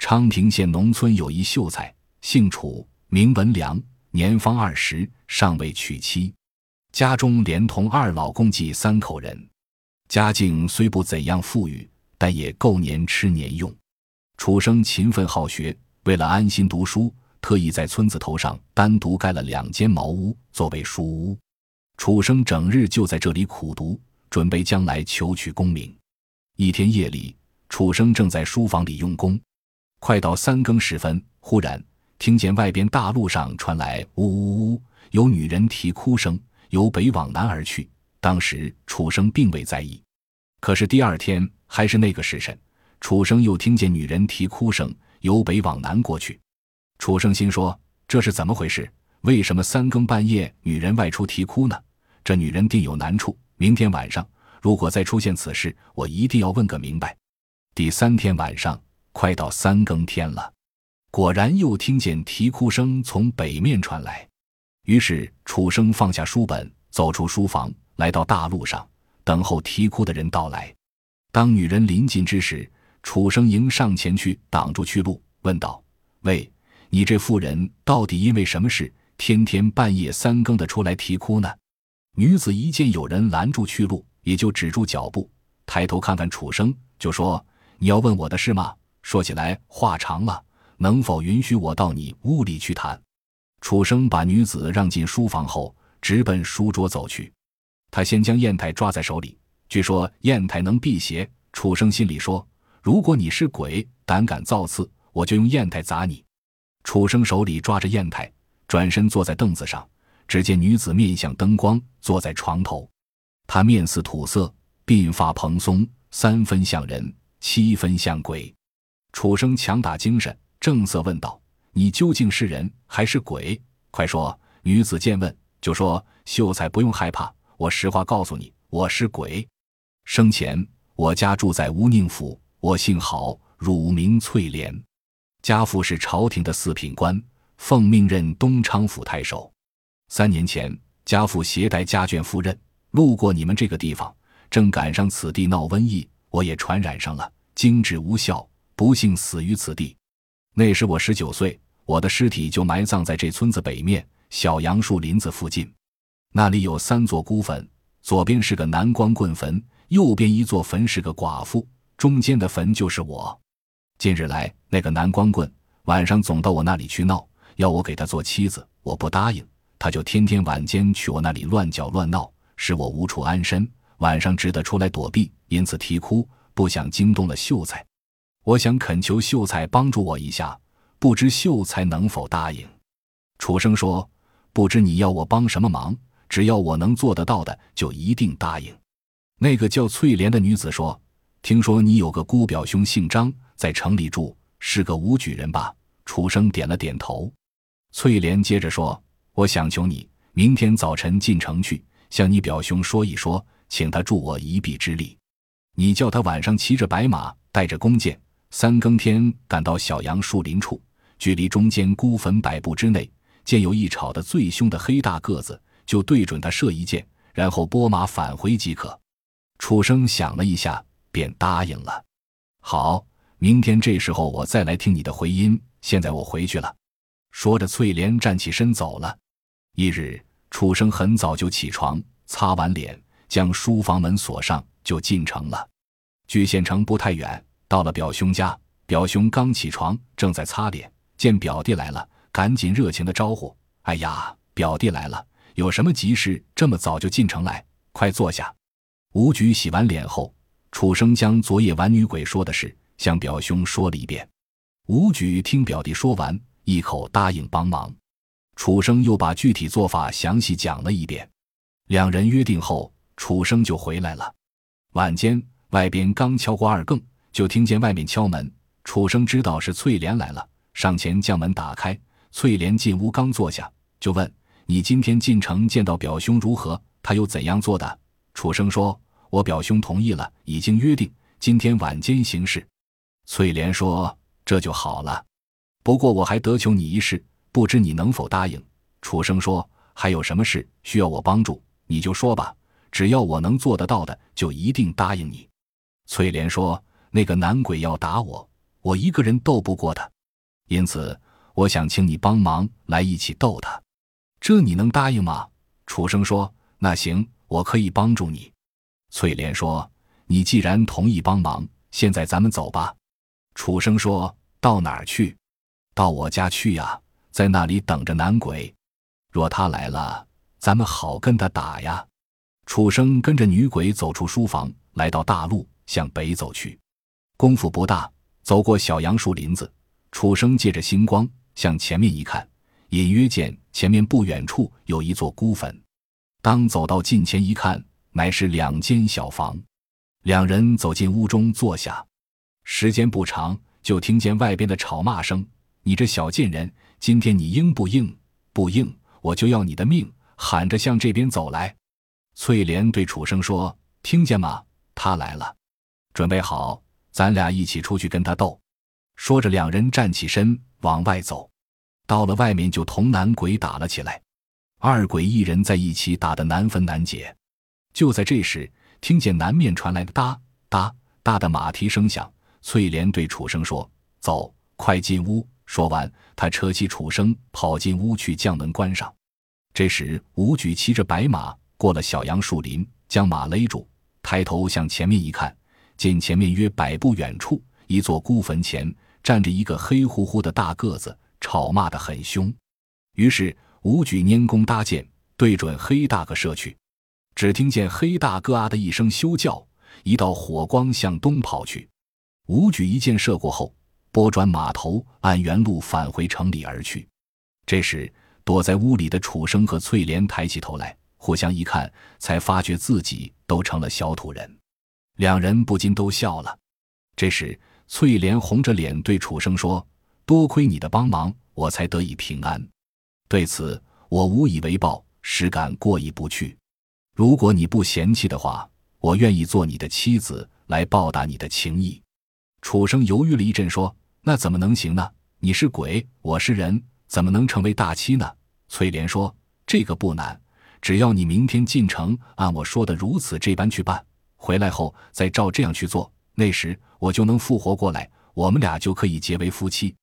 昌平县农村有一秀才，姓楚，名文良，年方二十，尚未娶妻，家中连同二老共计三口人，家境虽不怎样富裕，但也够年吃年用。楚生勤奋好学，为了安心读书，特意在村子头上单独盖了两间茅屋作为书屋。楚生整日就在这里苦读，准备将来求取功名。一天夜里，楚生正在书房里用功，快到三更时分，忽然听见外边大路上传来呜呜呜，有女人啼哭声，由北往南而去。当时楚生并未在意，可是第二天还是那个时辰。楚生又听见女人啼哭声，由北往南过去。楚生心说：“这是怎么回事？为什么三更半夜女人外出啼哭呢？这女人定有难处。明天晚上如果再出现此事，我一定要问个明白。”第三天晚上，快到三更天了，果然又听见啼哭声从北面传来。于是楚生放下书本，走出书房，来到大路上，等候啼哭的人到来。当女人临近之时，楚生迎上前去挡住去路，问道：“喂，你这妇人到底因为什么事，天天半夜三更的出来啼哭呢？”女子一见有人拦住去路，也就止住脚步，抬头看看楚生，就说：“你要问我的事吗？说起来话长了，能否允许我到你屋里去谈？”楚生把女子让进书房后，直奔书桌走去。他先将砚台抓在手里，据说砚台能辟邪。楚生心里说。如果你是鬼，胆敢造次，我就用砚台砸你。楚生手里抓着砚台，转身坐在凳子上。只见女子面向灯光，坐在床头。她面似土色，鬓发蓬松，三分像人，七分像鬼。楚生强打精神，正色问道：“你究竟是人还是鬼？快说！”女子见问，就说：“秀才不用害怕，我实话告诉你，我是鬼。生前我家住在乌宁府。”我姓郝，乳名翠莲，家父是朝廷的四品官，奉命任东昌府太守。三年前，家父携带家眷赴任，路过你们这个地方，正赶上此地闹瘟疫，我也传染上了，经治无效，不幸死于此地。那时我十九岁，我的尸体就埋葬在这村子北面小杨树林子附近，那里有三座孤坟，左边是个男光棍坟，右边一座坟是个寡妇。中间的坟就是我。近日来，那个男光棍晚上总到我那里去闹，要我给他做妻子，我不答应，他就天天晚间去我那里乱搅乱闹，使我无处安身，晚上只得出来躲避，因此啼哭，不想惊动了秀才。我想恳求秀才帮助我一下，不知秀才能否答应？楚生说：“不知你要我帮什么忙，只要我能做得到的，就一定答应。”那个叫翠莲的女子说。听说你有个姑表兄姓张，在城里住，是个武举人吧？楚生点了点头。翠莲接着说：“我想求你，明天早晨进城去，向你表兄说一说，请他助我一臂之力。你叫他晚上骑着白马，带着弓箭，三更天赶到小杨树林处，距离中间孤坟百步之内，见有一吵得最凶的黑大个子，就对准他射一箭，然后拨马返回即可。”楚生想了一下。便答应了。好，明天这时候我再来听你的回音。现在我回去了。说着，翠莲站起身走了。一日，楚生很早就起床，擦完脸，将书房门锁上，就进城了。距县城不太远，到了表兄家。表兄刚起床，正在擦脸，见表弟来了，赶紧热情的招呼：“哎呀，表弟来了，有什么急事？这么早就进城来？快坐下。”吴举洗完脸后。楚生将昨夜玩女鬼说的事向表兄说了一遍，吴举听表弟说完，一口答应帮忙。楚生又把具体做法详细讲了一遍。两人约定后，楚生就回来了。晚间，外边刚敲过二更，就听见外面敲门。楚生知道是翠莲来了，上前将门打开。翠莲进屋刚坐下，就问：“你今天进城见到表兄如何？他又怎样做的？”楚生说。我表兄同意了，已经约定今天晚间行事。翠莲说：“这就好了。不过我还得求你一事，不知你能否答应？”楚生说：“还有什么事需要我帮助？你就说吧，只要我能做得到的，就一定答应你。”翠莲说：“那个男鬼要打我，我一个人斗不过他，因此我想请你帮忙来一起斗他。这你能答应吗？”楚生说：“那行，我可以帮助你。”翠莲说：“你既然同意帮忙，现在咱们走吧。”楚生说：“到哪儿去？到我家去呀，在那里等着男鬼。若他来了，咱们好跟他打呀。”楚生跟着女鬼走出书房，来到大路，向北走去。功夫不大，走过小杨树林子，楚生借着星光向前面一看，隐约见前面不远处有一座孤坟。当走到近前一看，乃是两间小房。两人走进屋中坐下，时间不长，就听见外边的吵骂声：“你这小贱人，今天你应不应？不应，我就要你的命！”喊着向这边走来。翠莲对楚生说：“听见吗？他来了，准备好，咱俩一起出去跟他斗。”说着，两人站起身往外走。到了外面，就同男鬼打了起来。二鬼一人在一起打得难分难解。就在这时，听见南面传来的哒哒哒的马蹄声响。翠莲对楚生说：“走，快进屋。”说完，他扯起楚生跑进屋去，将门关上。这时，武举骑着白马。过了小杨树林，将马勒住，抬头向前面一看，见前面约百步远处，一座孤坟前站着一个黑乎乎的大个子，吵骂得很凶。于是武举拈弓搭箭，对准黑大个射去。只听见黑大个啊的一声休叫，一道火光向东跑去。武举一箭射过后，拨转马头，按原路返回城里而去。这时躲在屋里的楚生和翠莲抬起头来。互相一看，才发觉自己都成了小土人，两人不禁都笑了。这时，翠莲红着脸对楚生说：“多亏你的帮忙，我才得以平安。对此，我无以为报，实感过意不去。如果你不嫌弃的话，我愿意做你的妻子，来报答你的情谊。”楚生犹豫了一阵，说：“那怎么能行呢？你是鬼，我是人，怎么能成为大妻呢？”翠莲说：“这个不难。”只要你明天进城，按我说的如此这般去办，回来后再照这样去做，那时我就能复活过来，我们俩就可以结为夫妻。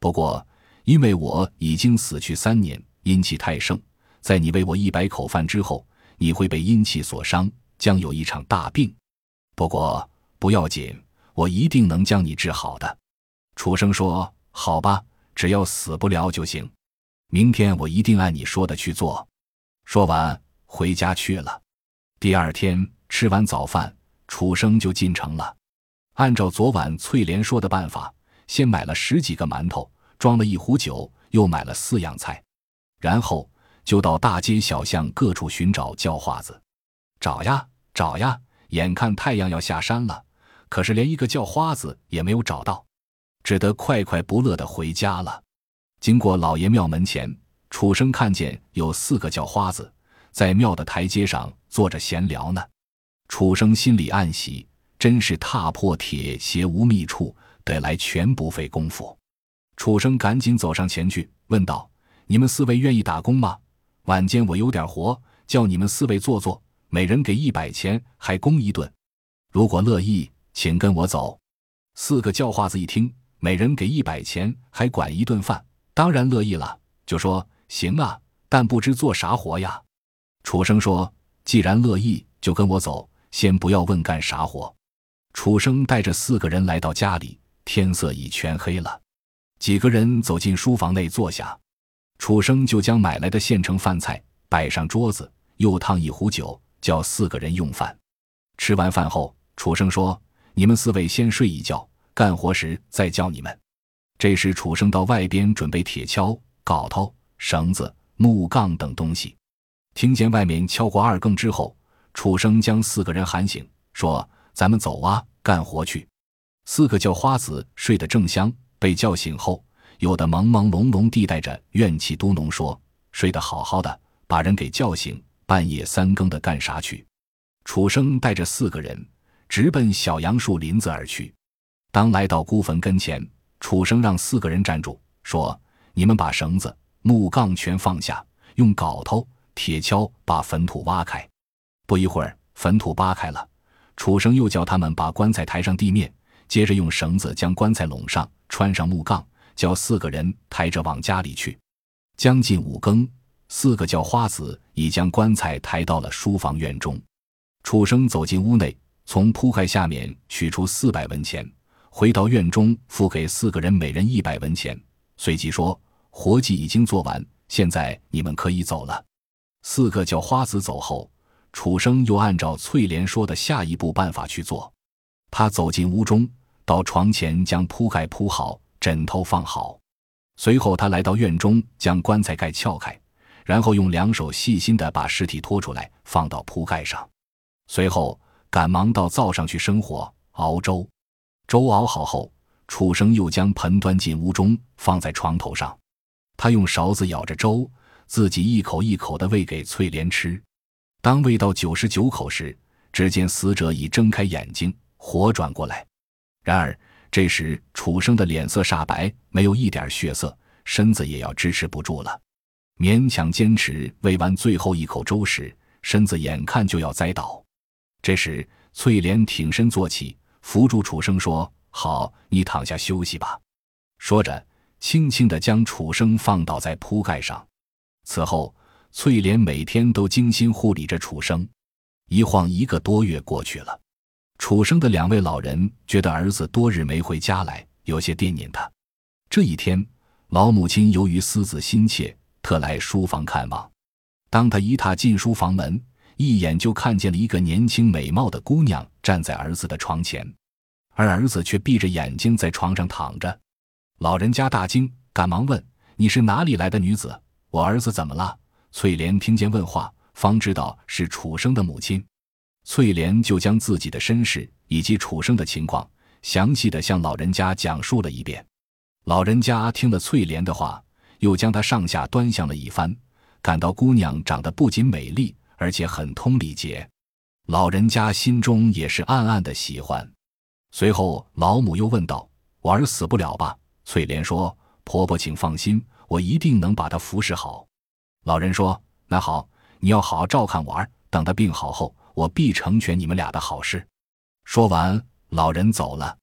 不过，因为我已经死去三年，阴气太盛，在你喂我一百口饭之后，你会被阴气所伤，将有一场大病。不过不要紧，我一定能将你治好的。楚生说：“好吧，只要死不了就行。明天我一定按你说的去做。”说完，回家去了。第二天吃完早饭，楚生就进城了。按照昨晚翠莲说的办法，先买了十几个馒头，装了一壶酒，又买了四样菜，然后就到大街小巷各处寻找叫花子。找呀找呀，眼看太阳要下山了，可是连一个叫花子也没有找到，只得快快不乐的回家了。经过老爷庙门前。楚生看见有四个叫花子在庙的台阶上坐着闲聊呢，楚生心里暗喜，真是踏破铁鞋无觅处，得来全不费工夫。楚生赶紧走上前去，问道：“你们四位愿意打工吗？晚间我有点活，叫你们四位做做，每人给一百钱，还供一顿。如果乐意，请跟我走。”四个叫化子一听，每人给一百钱，还管一顿饭，当然乐意了，就说。行啊，但不知做啥活呀？楚生说：“既然乐意，就跟我走。先不要问干啥活。”楚生带着四个人来到家里，天色已全黑了。几个人走进书房内坐下，楚生就将买来的现成饭菜摆上桌子，又烫一壶酒，叫四个人用饭。吃完饭后，楚生说：“你们四位先睡一觉，干活时再叫你们。”这时，楚生到外边准备铁锹、镐头。绳子、木杠等东西，听见外面敲过二更之后，楚生将四个人喊醒，说：“咱们走啊，干活去。”四个叫花子睡得正香，被叫醒后，有的朦朦胧胧地带着怨气嘟哝说：“睡得好好的，把人给叫醒，半夜三更的干啥去？”楚生带着四个人直奔小杨树林子而去。当来到孤坟跟前，楚生让四个人站住，说：“你们把绳子。”木杠全放下，用镐头、铁锹把坟土挖开。不一会儿，坟土扒开了。楚生又叫他们把棺材抬上地面，接着用绳子将棺材拢上，穿上木杠，叫四个人抬着往家里去。将近五更，四个叫花子已将棺材抬到了书房院中。楚生走进屋内，从铺盖下面取出四百文钱，回到院中付给四个人每人一百文钱，随即说：“活计已经做完，现在你们可以走了。”四个叫花子走后，楚生又按照翠莲说的下一步办法去做。他走进屋中，到床前将铺盖铺好，枕头放好。随后，他来到院中，将棺材盖撬开，然后用两手细心地把尸体拖出来，放到铺盖上。随后，赶忙到灶上去生火熬粥。粥熬好后，楚生又将盆端进屋中，放在床头上。他用勺子舀着粥，自己一口一口地喂给翠莲吃。当喂到九十九口时，只见死者已睁开眼睛，活转过来。然而，这时，楚生的脸色煞白，没有一点血色，身子也要支持不住了，勉强坚持喂完最后一口粥时，身子眼看就要栽倒。这时，翠莲挺身坐起，扶住楚生说：“好，你躺下休息吧。”说着，轻轻地将楚生放倒在铺盖上。此后，翠莲每天都精心护理着楚生。一晃一个多月过去了。楚生的两位老人觉得儿子多日没回家来，有些惦念他。这一天，老母亲由于思子心切，特来书房看望。当他一踏进书房门，一眼就看见了一个年轻美貌的姑娘站在儿子的床前，而儿子却闭着眼睛在床上躺着。老人家大惊，赶忙问：“你是哪里来的女子？我儿子怎么了？”翠莲听见问话，方知道是楚生的母亲。翠莲就将自己的身世以及楚生的情况详细的向老人家讲述了一遍。老人家听了翠莲的话，又将她上下端详了一番，感到姑娘长得不仅美丽，而且很通礼节。老人家心中也是暗暗的喜欢。随后，老母又问道：“我儿死不了吧？”翠莲说：“婆婆，请放心，我一定能把他服侍好。”老人说：“那好，你要好好照看我儿，等他病好后。”我必成全你们俩的好事。说完，老人走了。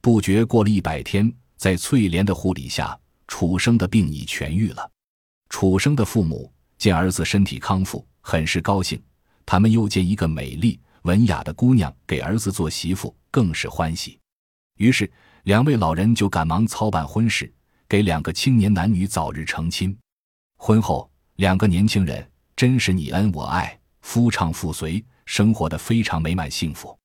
不觉过了一百天，在翠莲的护理下，楚生的病已痊愈了。楚生的父母见儿子身体康复，很是高兴。他们又见一个美丽文雅的姑娘给儿子做媳妇，更是欢喜。于是，两位老人就赶忙操办婚事，给两个青年男女早日成亲。婚后，两个年轻人真是你恩我爱，夫唱妇随。生活的非常美满幸福。